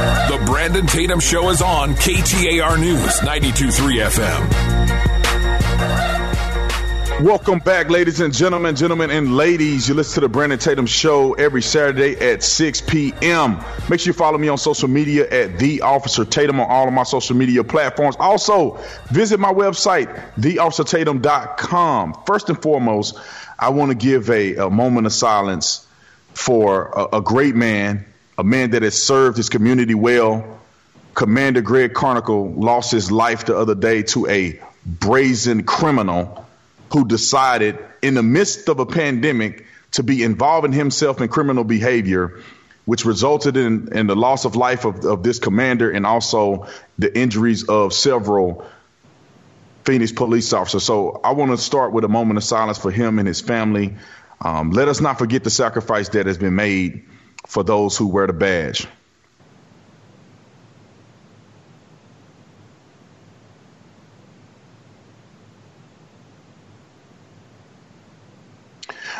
The Brandon Tatum Show is on KTAR News 92.3 FM. Welcome back, ladies and gentlemen, gentlemen and ladies. You listen to the Brandon Tatum Show every Saturday at 6 p.m. Make sure you follow me on social media at The Officer Tatum on all of my social media platforms. Also, visit my website, TheOfficerTatum.com. First and foremost, I want to give a, a moment of silence for a, a great man a man that has served his community well. Commander Greg Carnicle lost his life the other day to a brazen criminal who decided, in the midst of a pandemic, to be involving himself in criminal behavior, which resulted in, in the loss of life of, of this commander and also the injuries of several Phoenix police officers. So I want to start with a moment of silence for him and his family. Um, let us not forget the sacrifice that has been made for those who wear the badge.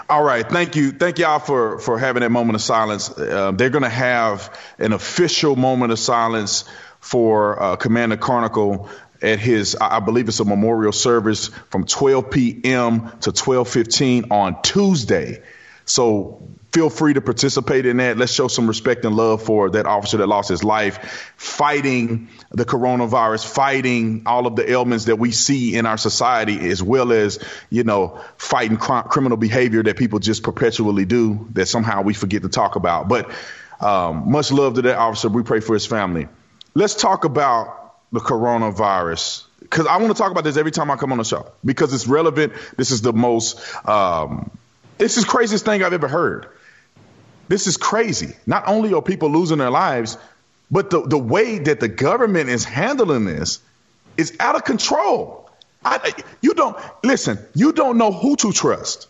All right, thank you, thank y'all for for having that moment of silence. Uh, they're going to have an official moment of silence for uh, Commander Carnicle at his, I believe it's a memorial service from 12 p.m. to 12:15 on Tuesday. So feel free to participate in that. Let's show some respect and love for that officer that lost his life fighting the coronavirus, fighting all of the ailments that we see in our society, as well as, you know, fighting cr- criminal behavior that people just perpetually do that somehow we forget to talk about. But um, much love to that officer. We pray for his family. Let's talk about the coronavirus because I want to talk about this every time I come on the show because it's relevant. This is the most um, this is craziest thing I've ever heard. This is crazy. Not only are people losing their lives, but the, the way that the government is handling this is out of control. I, you don't listen, you don't know who to trust.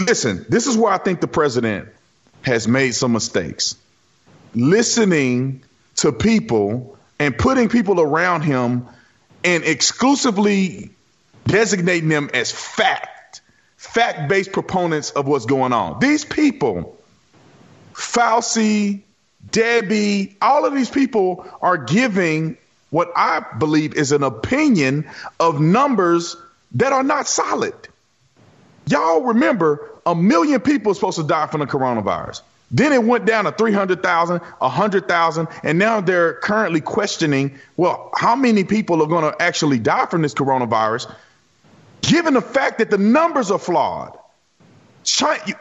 Listen, this is where I think the president has made some mistakes. Listening to people and putting people around him and exclusively designating them as fact fact based proponents of what's going on. These people, Fauci, Debbie, all of these people are giving what I believe is an opinion of numbers that are not solid. Y'all remember a million people are supposed to die from the coronavirus. Then it went down to 300,000, 100,000, and now they're currently questioning, well, how many people are going to actually die from this coronavirus? Given the fact that the numbers are flawed. China,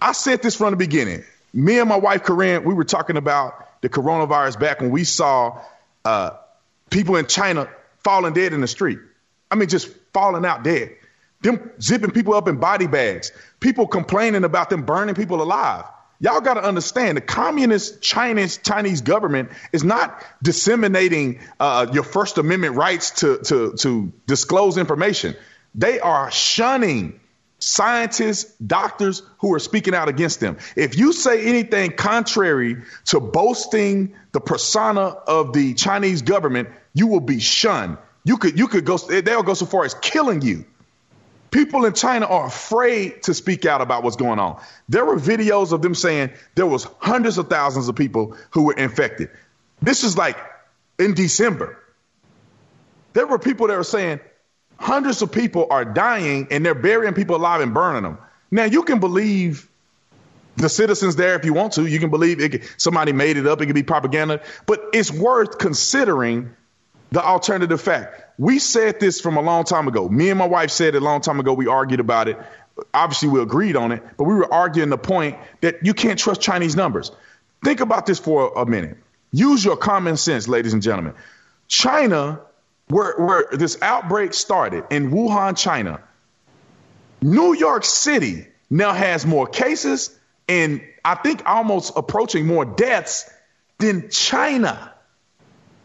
I said this from the beginning. Me and my wife, Corinne, we were talking about the coronavirus back when we saw uh, people in China falling dead in the street. I mean, just falling out dead. Them zipping people up in body bags. People complaining about them burning people alive. Y'all got to understand the communist Chinese Chinese government is not disseminating uh, your First Amendment rights to, to, to disclose information. They are shunning scientists, doctors who are speaking out against them. If you say anything contrary to boasting the persona of the Chinese government, you will be shunned. You could you could go they'll go so far as killing you. People in China are afraid to speak out about what's going on. There were videos of them saying there was hundreds of thousands of people who were infected. This is like in December. There were people that were saying hundreds of people are dying and they're burying people alive and burning them. Now you can believe the citizens there if you want to. You can believe it, somebody made it up. It could be propaganda, but it's worth considering the alternative fact. We said this from a long time ago. Me and my wife said it a long time ago. We argued about it. Obviously, we agreed on it, but we were arguing the point that you can't trust Chinese numbers. Think about this for a minute. Use your common sense, ladies and gentlemen. China where, where this outbreak started in Wuhan, China, New York City now has more cases and I think almost approaching more deaths than China.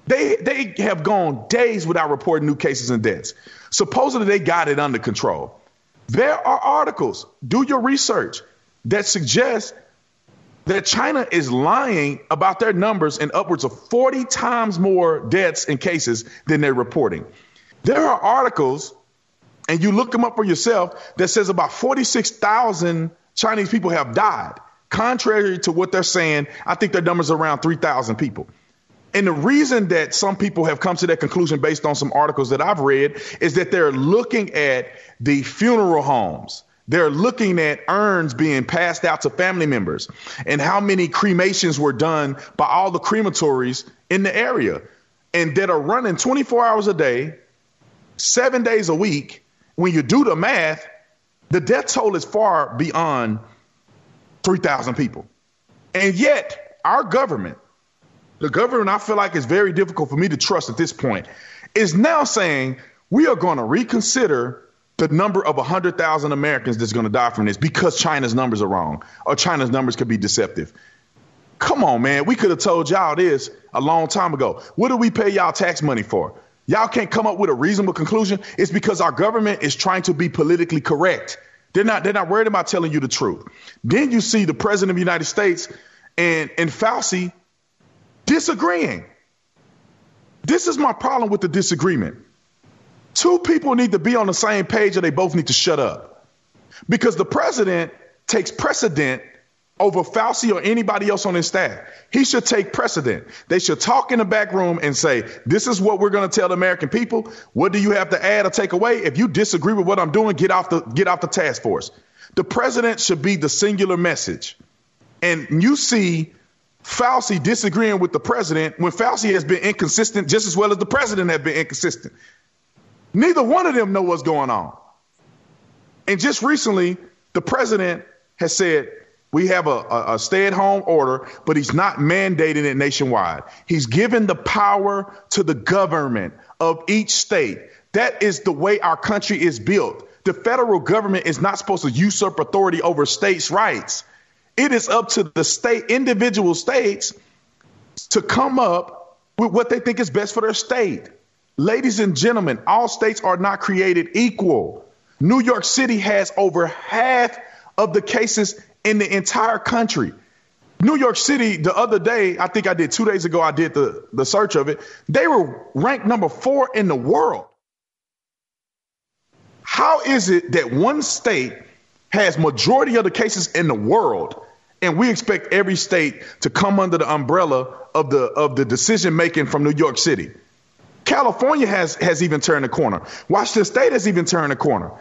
They they have gone days without reporting new cases and deaths. Supposedly they got it under control. There are articles, do your research, that suggest that China is lying about their numbers in upwards of 40 times more deaths and cases than they're reporting. There are articles, and you look them up for yourself, that says about 46,000 Chinese people have died. Contrary to what they're saying, I think their number's around 3,000 people. And the reason that some people have come to that conclusion based on some articles that I've read is that they're looking at the funeral homes. They're looking at urns being passed out to family members and how many cremations were done by all the crematories in the area and that are running 24 hours a day, seven days a week. When you do the math, the death toll is far beyond 3,000 people. And yet, our government, the government I feel like is very difficult for me to trust at this point, is now saying we are going to reconsider the number of 100,000 Americans that's going to die from this because China's numbers are wrong or China's numbers could be deceptive. Come on, man. We could have told y'all this a long time ago. What do we pay y'all tax money for? Y'all can't come up with a reasonable conclusion. It's because our government is trying to be politically correct. They're not, they're not worried about telling you the truth. Then you see the president of the United States and, and Fauci disagreeing. This is my problem with the disagreement. Two people need to be on the same page or they both need to shut up. Because the president takes precedent over Fauci or anybody else on his staff. He should take precedent. They should talk in the back room and say, This is what we're going to tell the American people. What do you have to add or take away? If you disagree with what I'm doing, get off the get off the task force. The president should be the singular message. And you see Fauci disagreeing with the president when Fauci has been inconsistent just as well as the president has been inconsistent. Neither one of them know what's going on. And just recently, the president has said, we have a, a, a stay at home order, but he's not mandating it nationwide. He's given the power to the government of each state. That is the way our country is built. The federal government is not supposed to usurp authority over states' rights. It is up to the state, individual states, to come up with what they think is best for their state. Ladies and gentlemen, all states are not created equal. New York City has over half of the cases in the entire country. New York City, the other day, I think I did two days ago, I did the, the search of it. They were ranked number four in the world. How is it that one state has majority of the cases in the world and we expect every state to come under the umbrella of the of the decision making from New York City? California has has even turned the corner. Washington State has even turned the corner.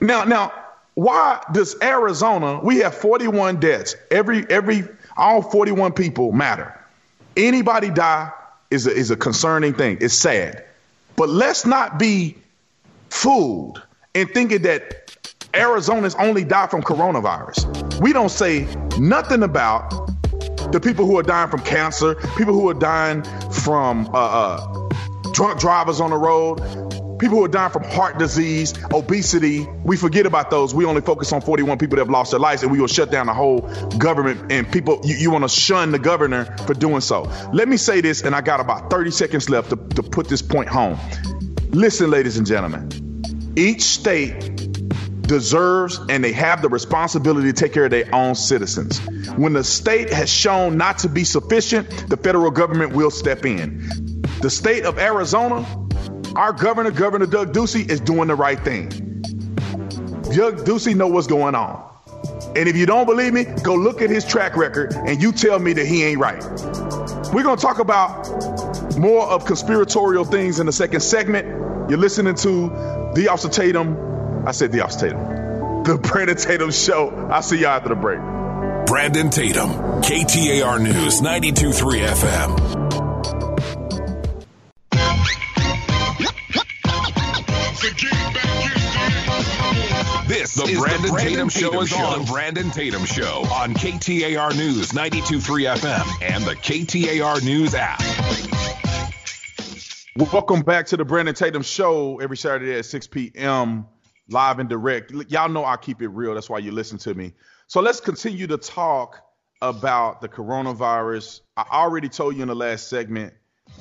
Now, now why does Arizona, we have 41 deaths. Every, every, all 41 people matter. Anybody die is a, is a concerning thing. It's sad. But let's not be fooled in thinking that Arizona's only die from coronavirus. We don't say nothing about the people who are dying from cancer, people who are dying from uh, uh, drunk drivers on the road, people who are dying from heart disease, obesity. We forget about those. We only focus on 41 people that have lost their lives, and we will shut down the whole government. And people, you, you want to shun the governor for doing so. Let me say this, and I got about 30 seconds left to, to put this point home. Listen, ladies and gentlemen, each state deserves and they have the responsibility to take care of their own citizens. When the state has shown not to be sufficient, the federal government will step in. The state of Arizona our governor, Governor Doug Ducey, is doing the right thing. Doug Ducey know what's going on. And if you don't believe me, go look at his track record and you tell me that he ain't right. We're going to talk about more of conspiratorial things in the second segment. You're listening to The Officer Tatum. I said The Officer Tatum. The Brandon Tatum Show. I'll see y'all after the break. Brandon Tatum, KTAR News, 92.3 FM. This the Brandon, the Brandon Tatum, Tatum, Show is on. The Brandon Tatum Show on KTAR News 92.3 FM and the KTAR News app. Welcome back to the Brandon Tatum Show every Saturday at 6 p.m. live and direct. Y'all know I keep it real. That's why you listen to me. So let's continue to talk about the coronavirus. I already told you in the last segment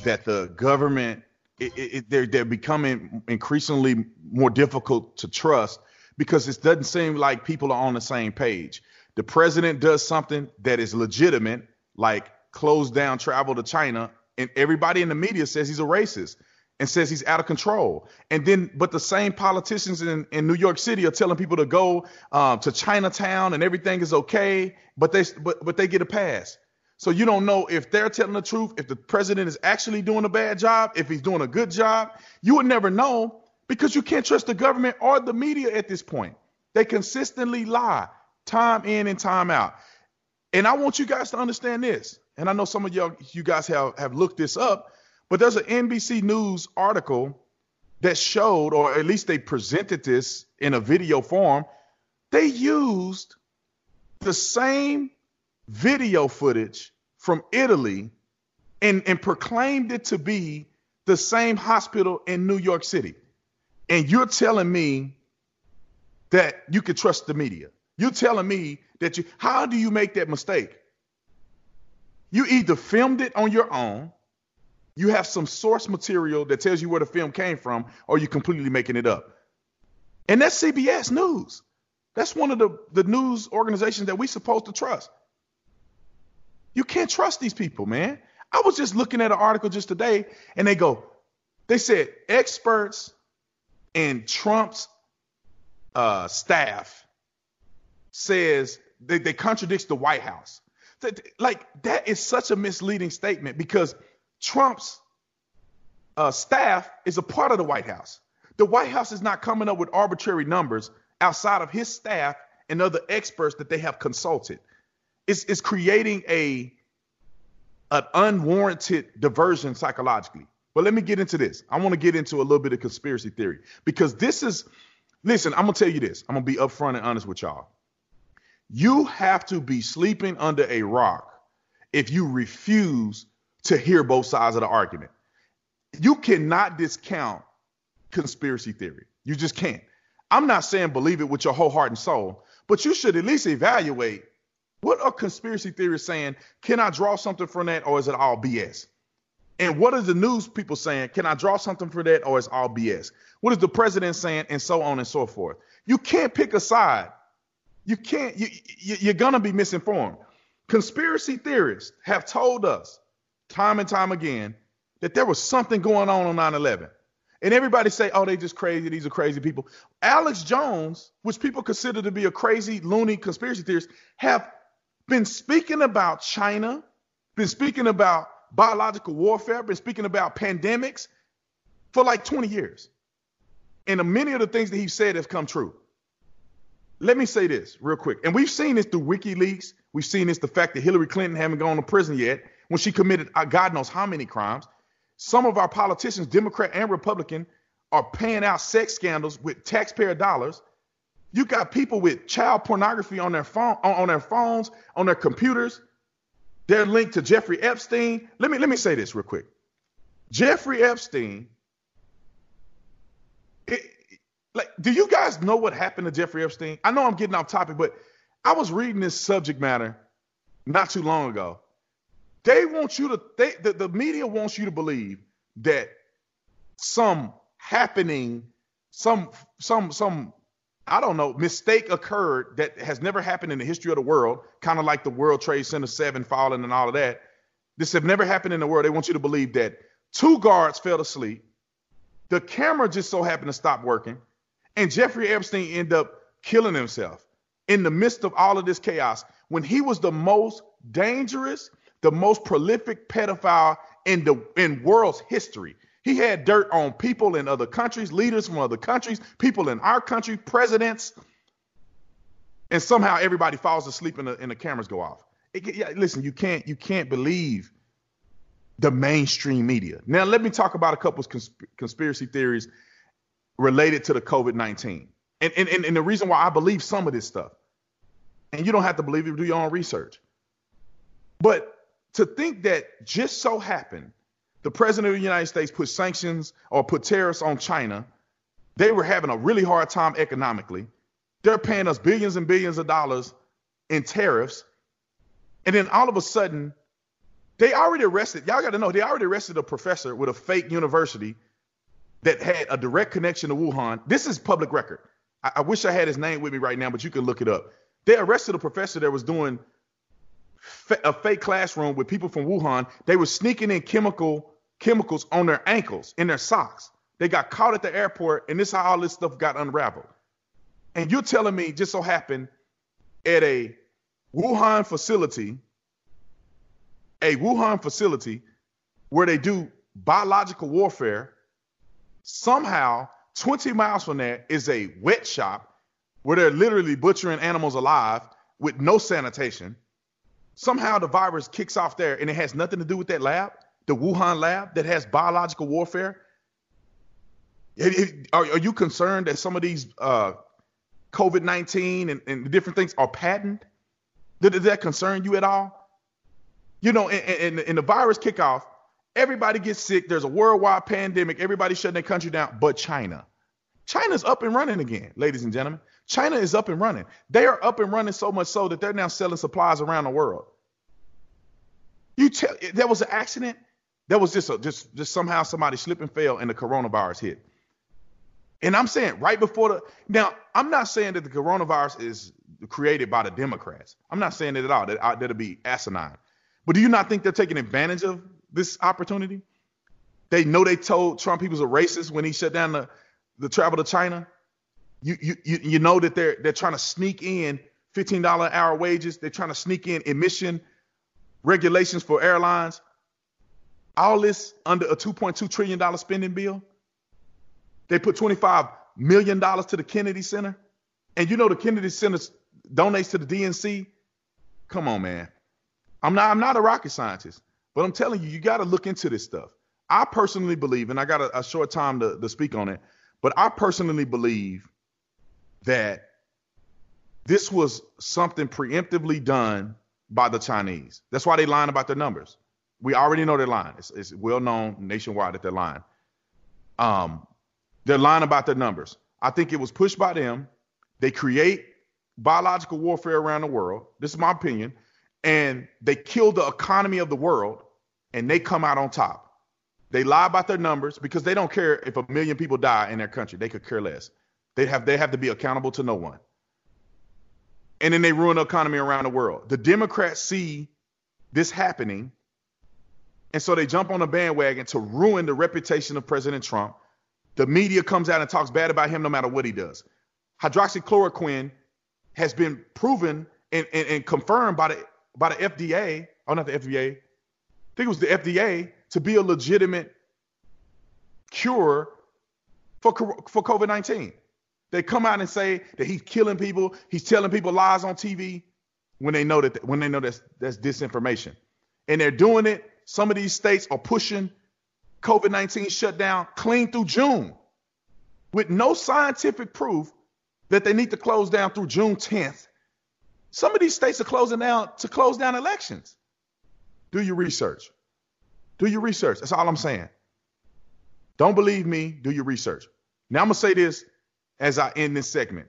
that the government it, it, they're they're becoming increasingly more difficult to trust because it doesn't seem like people are on the same page. The president does something that is legitimate, like close down travel to China, and everybody in the media says he's a racist. And says he's out of control. And then, but the same politicians in, in New York City are telling people to go um, to Chinatown and everything is okay, but they but, but they get a pass. So you don't know if they're telling the truth, if the president is actually doing a bad job, if he's doing a good job. You would never know because you can't trust the government or the media at this point. They consistently lie time in and time out. And I want you guys to understand this. And I know some of y'all you guys have, have looked this up, but there's an NBC News article that showed, or at least they presented this in a video form. They used the same video footage from Italy and, and proclaimed it to be the same hospital in New York City. And you're telling me that you can trust the media. You're telling me that you, how do you make that mistake? You either filmed it on your own, you have some source material that tells you where the film came from, or you're completely making it up. And that's CBS News. That's one of the, the news organizations that we're supposed to trust. You can't trust these people, man. I was just looking at an article just today, and they go, they said experts and Trump's uh, staff says they, they contradicts the White House. Like that is such a misleading statement because Trump's uh, staff is a part of the White House. The White House is not coming up with arbitrary numbers outside of his staff and other experts that they have consulted. It's, it's creating a an unwarranted diversion psychologically. But let me get into this. I want to get into a little bit of conspiracy theory because this is, listen, I'm to tell you this. I'm to be upfront and honest with y'all. You have to be sleeping under a rock if you refuse to hear both sides of the argument. You cannot discount conspiracy theory. You just can't. I'm not saying believe it with your whole heart and soul, but you should at least evaluate what are conspiracy theorists saying? Can I draw something from that or is it all BS? And what are the news people saying? Can I draw something for that or is all BS? What is the president saying? And so on and so forth. You can't pick a side. You can't, you, you, are going to be misinformed. Conspiracy theorists have told us time and time again that there was something going on on 9 11. And everybody say, oh, they just crazy. These are crazy people. Alex Jones, which people consider to be a crazy, loony conspiracy theorist, have been speaking about China, been speaking about biological warfare, been speaking about pandemics for like 20 years. And many of the things that he said have come true. Let me say this real quick. And we've seen this through WikiLeaks. We've seen this the fact that Hillary Clinton haven't gone to prison yet when she committed uh, God knows how many crimes. Some of our politicians, Democrat and Republican, are paying out sex scandals with taxpayer dollars. You got people with child pornography on their phone, on their phones, on their computers. They're linked to Jeffrey Epstein. Let me let me say this real quick. Jeffrey Epstein. It, like, do you guys know what happened to Jeffrey Epstein? I know I'm getting off topic, but I was reading this subject matter not too long ago. They want you to, they, the, the media wants you to believe that some happening, some, some, some I don't know, mistake occurred that has never happened in the history of the world, kind of like the World Trade Center 7 falling and all of that. This have never happened in the world. They want you to believe that two guards fell asleep. The camera just so happened to stop working. And Jeffrey Epstein ended up killing himself in the midst of all of this chaos when he was the most dangerous, the most prolific pedophile in the in world's history. He had dirt on people in other countries, leaders from other countries, people in our country, presidents, and somehow everybody falls asleep and the, and the cameras go off. It, yeah, listen, you can't you can't believe the mainstream media. Now let me talk about a couple of consp- conspiracy theories related to the COVID nineteen, and, and and and the reason why I believe some of this stuff. And you don't have to believe it; do your own research. But to think that just so happened the president of the United States put sanctions or put tariffs on China, they were having a really hard time economically. They're paying us billions and billions of dollars in tariffs. And then all of a sudden, they already arrested, y'all got to know, they already arrested a professor with a fake university that had a direct connection to Wuhan. This is public record. I, I wish I had his name with me right now, but you can look it up. They arrested a professor that was doing a fake classroom with people from Wuhan. They were sneaking in chemical chemicals on their ankles, in their socks. They got caught at the airport, and this is how all this stuff got unraveled. And you're telling me just so happened at a Wuhan facility, a Wuhan facility where they do biological warfare, somehow 20 miles from there is a wet shop where they're literally butchering animals alive with no sanitation. Somehow the virus kicks off there and it has nothing to do with that lab, the Wuhan lab that has biological warfare. It, it, are, are, you concerned that some of these uh, COVID 19 and, and different things are patented? Did, did, that concern you at all? You know, in, in, in the virus kickoff, everybody gets sick. There's a worldwide pandemic. Everybody shutting their country down, but China. China's up and running again, ladies and gentlemen. China is up and running. They are up and running so much so that they're now selling supplies around the world. You tell there was an accident. That was just a, just just somehow somebody slipped and fell and the coronavirus hit. And I'm saying right before the now I'm not saying that the coronavirus is created by the Democrats. I'm not saying it at all. That that'll be asinine. But do you not think they're taking advantage of this opportunity? They know they told Trump he was a racist when he shut down the, the travel to China you you you know that they're they're trying to sneak in $15 an hour wages. They're trying to sneak in emission regulations for airlines. All this under a 2.2 trillion dollar spending bill. They put 25 million dollars to the Kennedy Center, and you know the Kennedy Center donates to the DNC. Come on, man. I'm not I'm not a rocket scientist, but I'm telling you, you got to look into this stuff. I personally believe, and I got a, a short time to, to speak on it, but I personally believe that this was something preemptively done by the Chinese. That's why they lying about their numbers. We already know they're lying. It's, it's well known nationwide that they're lying. Um, they're lying about their numbers. I think it was pushed by them. They create biological warfare around the world. This is my opinion. And they kill the economy of the world and they come out on top. They lie about their numbers because they don't care if a million people die in their country. They could care less. They have they have to be accountable to no one. And then they ruin the economy around the world. The Democrats see this happening, and so they jump on the bandwagon to ruin the reputation of President Trump. The media comes out and talks bad about him no matter what he does. Hydroxychloroquine has been proven and, and, and confirmed by the by the FDA, oh not the FDA, I think it was the FDA, to be a legitimate cure for for COVID-19. They come out and say that he's killing people, he's telling people lies on TV when they know that when they know that's that's disinformation. And they're doing it. Some of these states are pushing COVID-19 shutdown clean through June with no scientific proof that they need to close down through June 10th. Some of these states are closing down to close down elections. Do your research. Do your research. That's all I'm saying. Don't believe me, do your research. Now I'm to say this as I end this segment.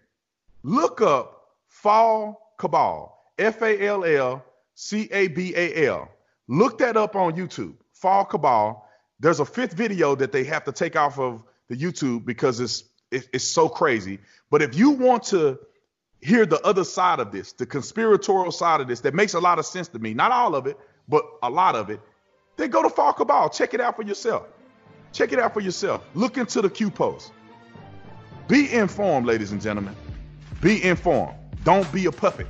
Look up Fall Cabal, F A L L C A B A L. Look that up on YouTube. Fall Cabal. There's a fifth video that they have to take off of the YouTube because it's it, it's so crazy. But if you want to hear the other side of this, the conspiratorial side of this, that makes a lot of sense to me. Not all of it, but a lot of it. Then go to Fall Cabal. Check it out for yourself. Check it out for yourself. Look into the Q post. Be informed, ladies and gentlemen. Be informed. Don't be a puppet.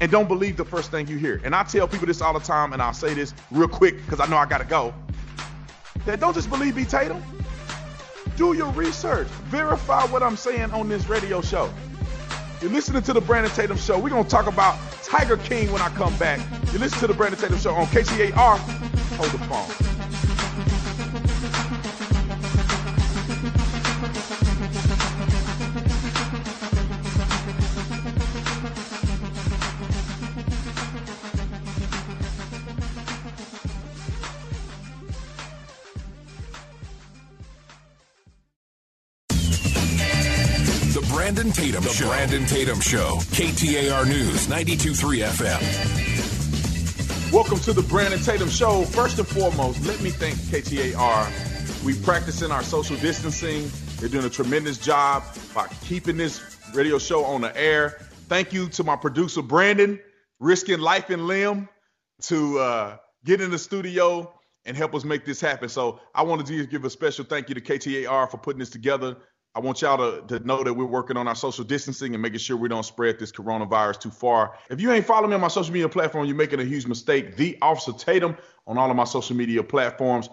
And don't believe the first thing you hear. And I tell people this all the time, and I'll say this real quick because I know I got to go. That don't just believe me, Tatum. Do your research. Verify what I'm saying on this radio show. You're listening to the Brandon Tatum Show. We're going to talk about Tiger King when I come back. You listen to the Brandon Tatum Show on KTAR. Hold the phone. Brandon Tatum the Show. Brandon Tatum Show. KTAR News, 92.3 FM. Welcome to the Brandon Tatum Show. First and foremost, let me thank KTAR. We practicing our social distancing. They're doing a tremendous job by keeping this radio show on the air. Thank you to my producer, Brandon, risking life and limb to uh, get in the studio and help us make this happen. So I wanted to give a special thank you to KTAR for putting this together. I want y'all to, to know that we're working on our social distancing and making sure we don't spread this coronavirus too far. If you ain't following me on my social media platform, you're making a huge mistake. The Officer Tatum on all of my social media platforms.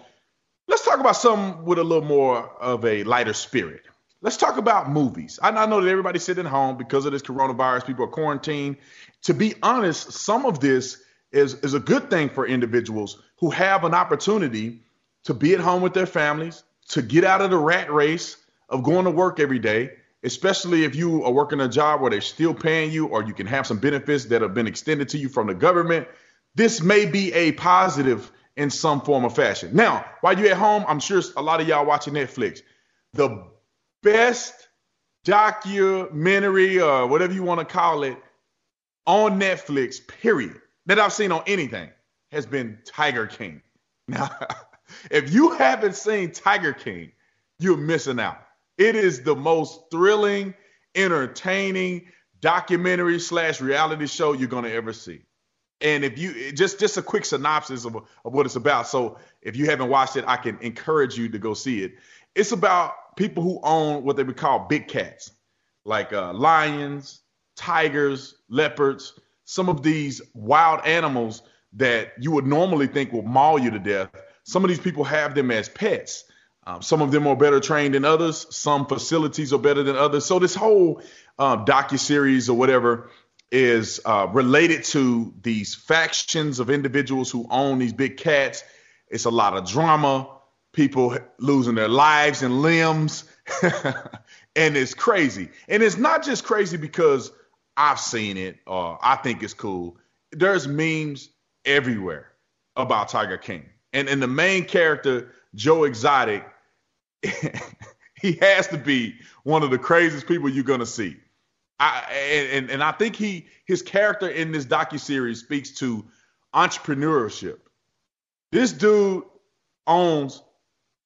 Let's talk about something with a little more of a lighter spirit. Let's talk about movies. I know that everybody's sitting home because of this coronavirus. People are quarantined. To be honest, some of this is, is a good thing for individuals who have an opportunity to be at home with their families, to get out of the rat race of going to work every day, especially if you are working a job where they're still paying you or you can have some benefits that have been extended to you from the government. This may be a positive in some form or fashion. Now, while you're at home, I'm sure a lot of y'all watching Netflix. The best documentary or whatever you want to call it on Netflix, period, that I've seen on anything has been Tiger King. Now, if you haven't seen Tiger King, you're missing out. It is the most thrilling, entertaining documentary slash reality show you're gonna ever see. And if you just just a quick synopsis of, of what it's about. So if you haven't watched it, I can encourage you to go see it. It's about people who own what they would call big cats, like uh, lions, tigers, leopards, some of these wild animals that you would normally think will maul you to death. Some of these people have them as pets. Um, some of them are better trained than others. Some facilities are better than others. So this whole uh, docu series or whatever is uh, related to these factions of individuals who own these big cats. It's a lot of drama, people losing their lives and limbs, and it's crazy. And it's not just crazy because I've seen it or I think it's cool. There's memes everywhere about Tiger King, and and the main character Joe Exotic he has to be one of the craziest people you're gonna see. I and and I think he his character in this docu series speaks to entrepreneurship. This dude owns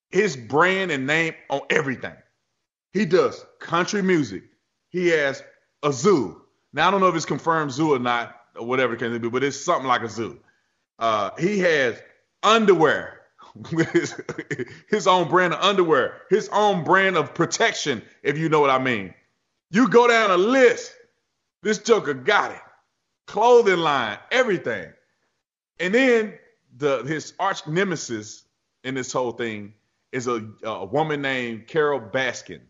his brand and name on everything. He does country music. He has a zoo. Now I don't know if it's confirmed zoo or not or whatever it can be, but it's something like a zoo. Uh, he has underwear his, own brand of underwear, his own brand of protection, if you know what I mean. You go down a list, this Joker got it. Clothing line, everything. And then the his arch nemesis in this whole thing is a, a woman named Carole Baskin.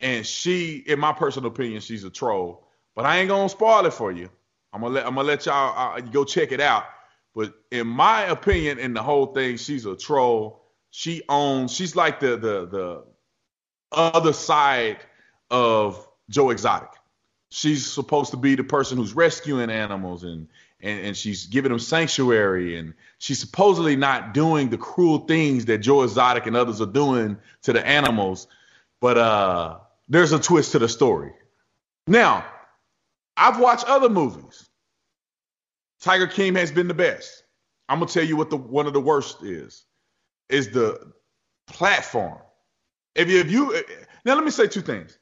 And she, in my personal opinion, she's a troll. But I ain't gonna spoil it for you. I'm gonna let I'm gonna let y'all uh, go check it out. But in my opinion, in the whole thing, she's a troll. She owns. She's like the the the other side of Joe Exotic. She's supposed to be the person who's rescuing animals and and, and she's giving them sanctuary and she's supposedly not doing the cruel things that Joe Exotic and others are doing to the animals. But uh, there's a twist to the story. Now, I've watched other movies Tiger King has been the best. I'm gonna tell you what the one of the worst is. Is the platform. If you, if you now let me say two things.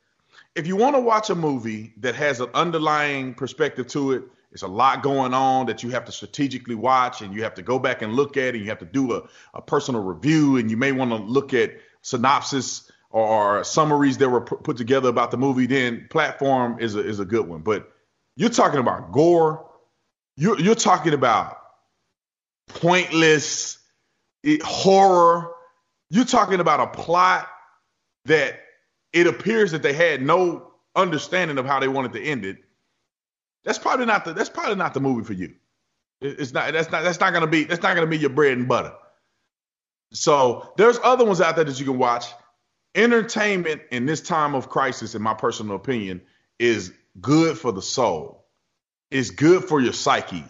If you want to watch a movie that has an underlying perspective to it, it's a lot going on that you have to strategically watch and you have to go back and look at and you have to do a, a personal review and you may want to look at synopsis or, or summaries that were put together about the movie, then platform is a, is a good one. But you're talking about gore, you're, you're talking about pointless it, horror. You're talking about a plot that it appears that they had no understanding of how they wanted to end it. That's probably not the that's probably not the movie for you. it's not that's not that's not gonna be that's not gonna be your bread and butter. So there's other ones out there that you can watch. Entertainment in this time of crisis, in my personal opinion, is good for the soul is good for your psyche.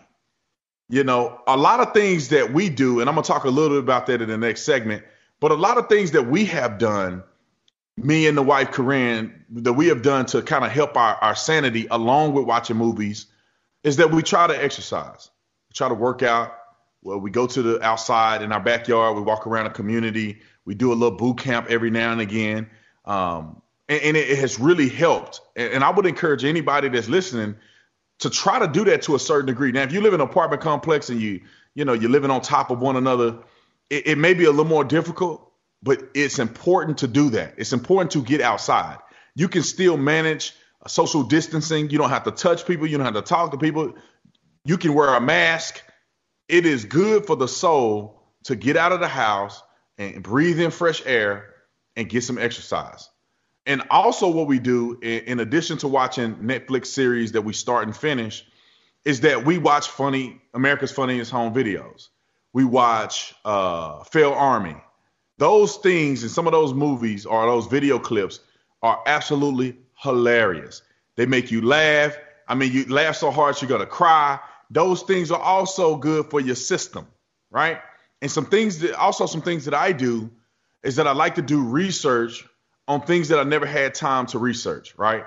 You know, a lot of things that we do, and I'm gonna talk a little bit about that in the next segment, but a lot of things that we have done, me and the wife Corinne, that we have done to kind of help our, our sanity along with watching movies, is that we try to exercise, we try to work out. Well, we go to the outside in our backyard, we walk around a community, we do a little boot camp every now and again. Um, and, and it, has really helped. And, and I would encourage anybody that's listening to try to do that to a certain degree. Now, if you live in an apartment complex and you, you know, you're living on top of one another, it, it may be a little more difficult, but it's important to do that. It's important to get outside. You can still manage social distancing. You don't have to touch people. You don't have to talk to people. You can wear a mask. It is good for the soul to get out of the house and breathe in fresh air and get some exercise. And also, what we do, in addition to watching Netflix series that we start and finish, is that we watch funny America's Funniest Home Videos. We watch uh, Fail Army. Those things and some of those movies or those video clips are absolutely hilarious. They make you laugh. I mean, you laugh so hard you're gonna cry. Those things are also good for your system, right? And some things that also some things that I do is that I like to do research on things that I never had time to research, right?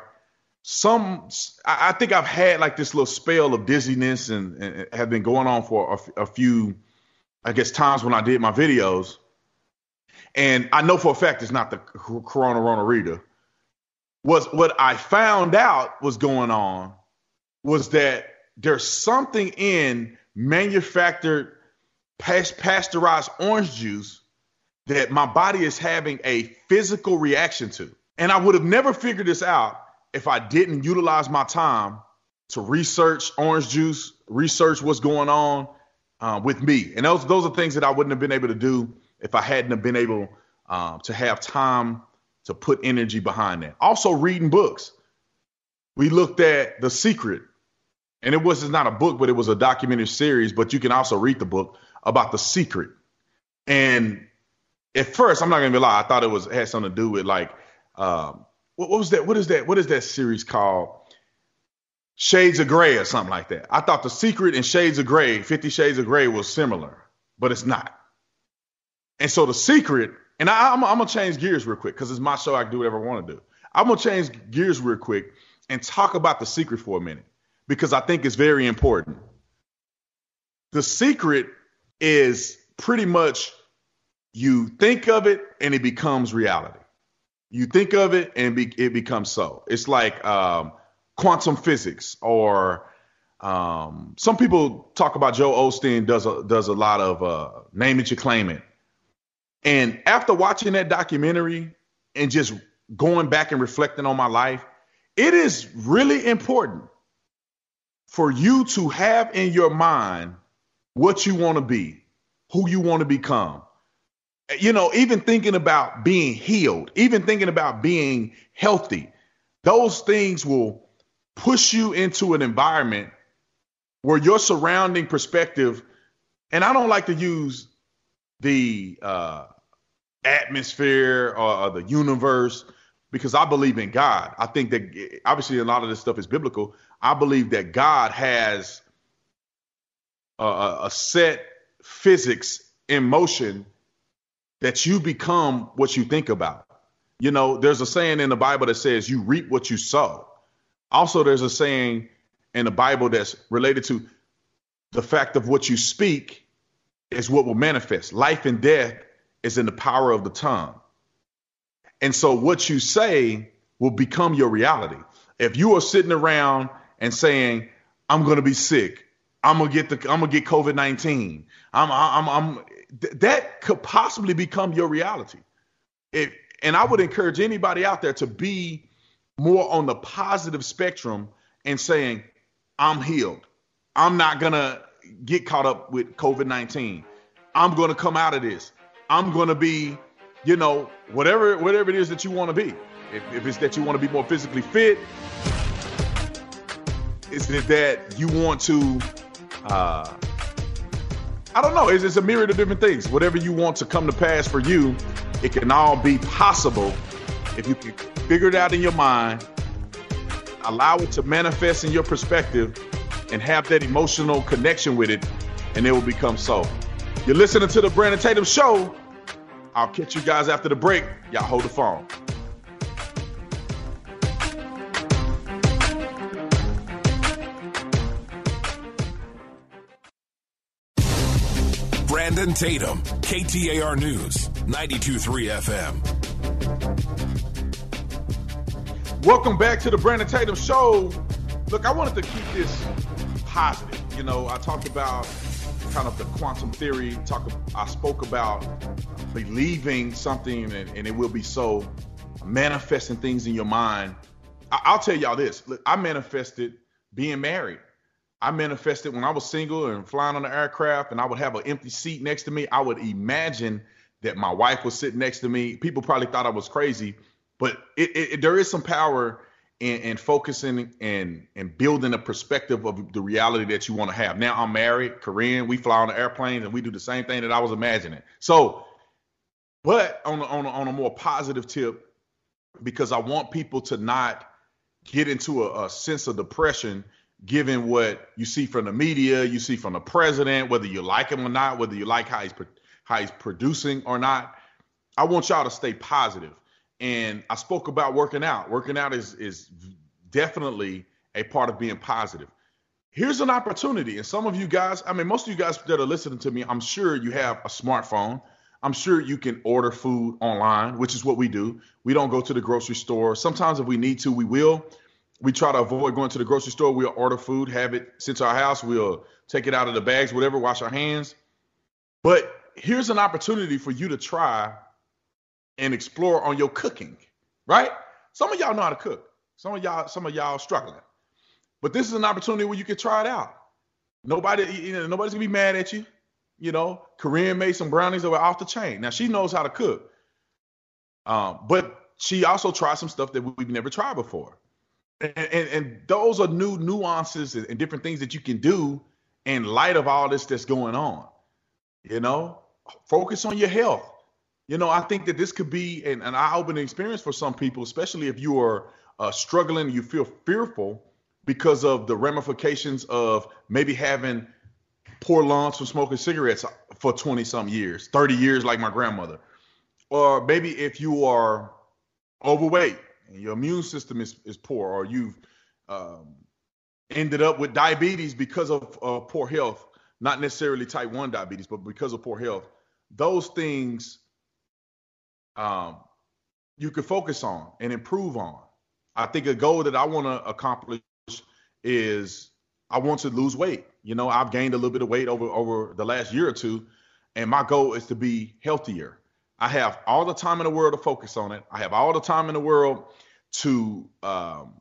Some, I think I've had like this little spell of dizziness and, and have been going on for a, few, I guess, times when I did my videos. And I know for a fact it's not the Corona Rona Rita. Was what I found out was going on was that there's something in manufactured past, pasteurized orange juice that my body is having a physical reaction to. And I would have never figured this out if I didn't utilize my time to research orange juice, research what's going on uh, with me. And those those are things that I wouldn't have been able to do if I hadn't have been able um, to have time to put energy behind that. Also, reading books. We looked at The Secret, and it was not a book, but it was a documentary series. But you can also read the book about The Secret. And at first, I'm not gonna be lie, I thought it was had something to do with like um, what, what, was that? What is that? What is that series called? Shades of Grey or something like that. I thought The Secret and Shades of Grey, Fifty Shades of Grey, was similar, but it's not. And so The Secret, and I, am gonna change gears real quick because it's my show. I can do whatever I want to do. I'm gonna change gears real quick and talk about The Secret for a minute because I think it's very important. The Secret is pretty much you think of it and it becomes reality. You think of it and be, it becomes so. It's like um, quantum physics, or um, some people talk about Joel Osteen does a, does a lot of uh, name it, you claim it. And after watching that documentary and just going back and reflecting on my life, it is really important for you to have in your mind what you want to be, who you want to become you know, even thinking about being healed, even thinking about being healthy, those things will push you into an environment where your surrounding perspective, and I don't like to use the uh, atmosphere or, or the universe because I believe in God. I think that obviously a lot of this stuff is biblical. I believe that God has a, a set physics in motion that you become what you think about. You know, there's a saying in the Bible that says you reap what you sow. Also, there's a saying in the Bible that's related to the fact of what you speak is what will manifest. Life and death is in the power of the tongue. And so what you say will become your reality. If you are sitting around and saying, I'm going to be sick, I'm going to get the I'm going to get COVID-19. I'm I'm I'm th- that could possibly become your reality. If, and I would encourage anybody out there to be more on the positive spectrum and saying, I'm healed. I'm not to get caught up with COVID 19. I'm to come out of this. I'm to be, you know, whatever whatever it is that you want to be. If, if it's that you want to be more physically fit, is it that you want to uh, I don't know. It's, it's a myriad of different things. Whatever you want to come to pass for you, it can all be possible if you can figure it out in your mind, allow it to manifest in your perspective, and have that emotional connection with it, and it will become so. You're listening to the Brandon Tatum Show. I'll catch you guys after the break. Y'all hold the phone. Brandon Tatum, KTAR News, 92.3 FM. Welcome back to the Brandon Tatum Show. Look, I wanted to keep this positive. You know, I talked about kind of the quantum theory. Talk. I spoke about believing something and, and it will be so. Manifesting things in your mind. I, will tell y'all this. Look, I manifested being married. I manifested when I was single and flying on the aircraft, and I would have an empty seat next to me. I would imagine that my wife was sitting next to me. People probably thought I was crazy, but it, it, there is some power in, in, focusing and and building a perspective of the reality that you want to have. Now I'm married, Corinne. We fly on the airplanes and we do the same thing that I was imagining. So, but on a, on a, on a more positive tip, because I want people to not get into a, a sense of depression given what you see from the media, you see from the president, whether you like him or not, whether you like how he's how he's producing or not. I want y'all to stay positive. And I spoke about working out. Working out is is definitely a part of being positive. Here's an opportunity. And some of you guys, I mean, most of you guys that are listening to me, I'm sure you have a smartphone. I'm sure you can order food online, which is what we do. We don't go to the grocery store. Sometimes if we need to, we will. We try to avoid going to the grocery store. We'll order food, have it sent to our house. We'll take it out of the bags, whatever, wash our hands. But here's an opportunity for you to try and explore on your cooking, right? Some of y'all know how to cook. Some of y'all, some of y'all struggling. But this is an opportunity where you can try it out. Nobody, you know, nobody's gonna be mad at you. You know, Corinne made some brownies that were off the chain. Now she knows how to cook. Um, but she also tried some stuff that we've never tried before. And, and, those are new nuances and, and different things that you can do in light of all this that's going on. You know, focus on your health. You know, I think that this could be an, an eye-opening experience for some people, especially if you are uh, struggling, you feel fearful because of the ramifications of maybe having poor lungs from smoking cigarettes for 20 some years, 30 years, like my grandmother. Or maybe if you are overweight and your immune system is, is poor, or you've um, ended up with diabetes because of uh, poor health, not necessarily type 1 diabetes, but because of poor health, those things um, you can focus on and improve on. I think a goal that I want to accomplish is I want to lose weight. You know, I've gained a little bit of weight over over the last year or two, and my goal is to be healthier. I have all the time in the world to focus on it. I have all the time in the world to um,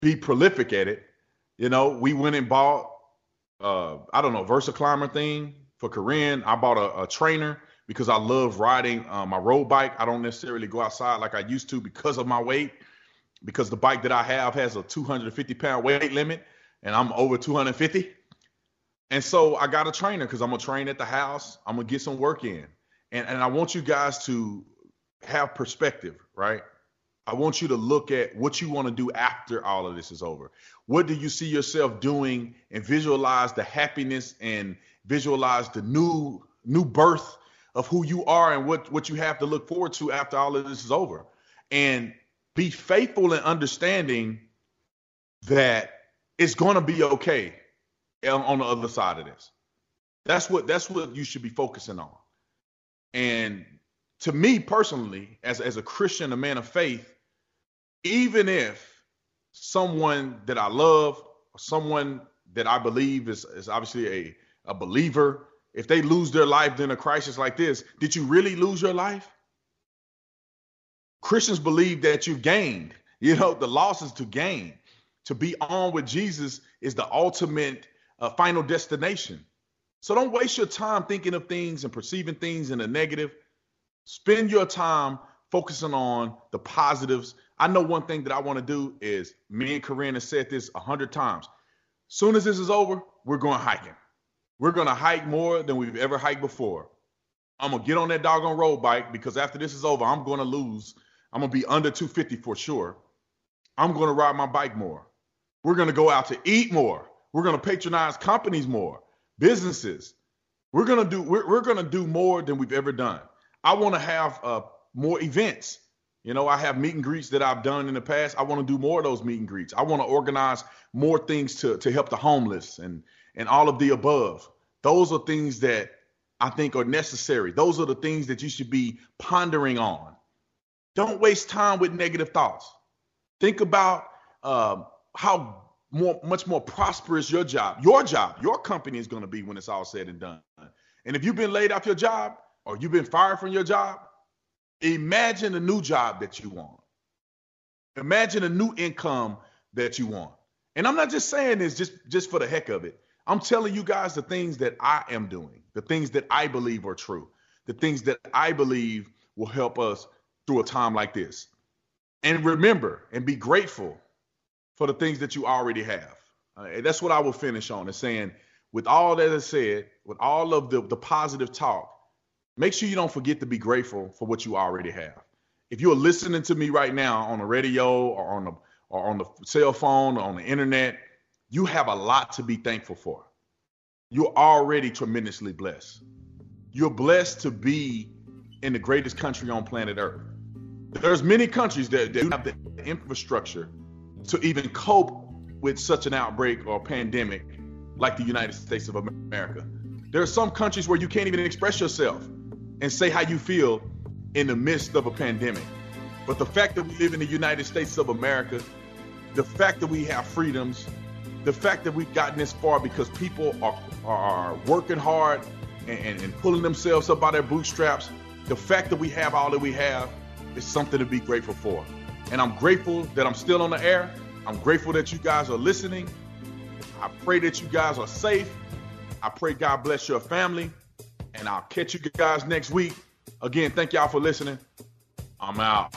be prolific at it. You know, we went and bought uh, I don't know VersaClimber thing for Corinne. I bought a, a trainer because I love riding uh, my road bike. I don't necessarily go outside like I used to because of my weight, because the bike that I have has a 250 pound weight limit, and I'm over 250. And so I got a trainer because I'm gonna train at the house. I'm gonna get some work in, and and I want you guys to have perspective, right? I want you to look at what you want to do after all of this is over. What do you see yourself doing and visualize the happiness and visualize the new new birth of who you are and what what you have to look forward to after all of this is over. And be faithful in understanding that it's going to be okay on the other side of this. That's what that's what you should be focusing on. And to me personally, as as a Christian, a man of faith, even if someone that I love, someone that I believe is is obviously a a believer, if they lose their life in a crisis like this, did you really lose your life? Christians believe that you've gained. You know, the loss is to gain. To be on with Jesus is the ultimate uh, final destination. So don't waste your time thinking of things and perceiving things in a negative. Spend your time focusing on the positives. I know one thing that I want to do is me and Corinne have said this a hundred times. Soon as this is over, we're going hiking. We're going to hike more than we've ever hiked before. I'm going to get on that doggone road bike because after this is over, I'm going to lose. I'm going to be under 250 for sure. I'm going to ride my bike more. We're going to go out to eat more. We're going to patronize companies more, businesses. We're to do we're, we're to do more than we've ever done. I want to have uh, more events. You know, I have meet and greets that I've done in the past. I want to do more of those meet and greets. I want to organize more things to to help the homeless and and all of the above. Those are things that I think are necessary. Those are the things that you should be pondering on. Don't waste time with negative thoughts. Think about uh, how more, much more prosperous your job, your job, your company is going to be when it's all said and done. And if you've been laid off your job or you've been fired from your job, imagine a new job that you want. Imagine a new income that you want. And I'm not just saying this just, just for the heck of it. I'm telling you guys the things that I am doing, the things that I believe are true, the things that I believe will help us through a time like this. And remember and be grateful for the things that you already have. Uh, that's what I will finish on is saying, with all that is said, with all of the, the positive talk, make sure you don't forget to be grateful for what you already have. If you're listening to me right now on the radio or on the or on the cell phone or on the internet, you have a lot to be thankful for. You're already tremendously blessed. You're blessed to be in the greatest country on planet Earth. There's many countries that, that have the infrastructure to even cope with such an outbreak or pandemic like the United States of America. There are some countries where you can't even express yourself and say how you feel in the midst of a pandemic. But the fact that we live in the United States of America, the fact that we have freedoms, the fact that we've gotten this far because people are, are working hard and, and, and pulling themselves up by their bootstraps, the fact that we have all that we have is something to be grateful for. And I'm grateful that I'm still on the air. I'm grateful that you guys are listening. I pray that you guys are safe. I pray God bless your family. And I'll catch you guys next week. Again, thank y'all for listening. I'm out.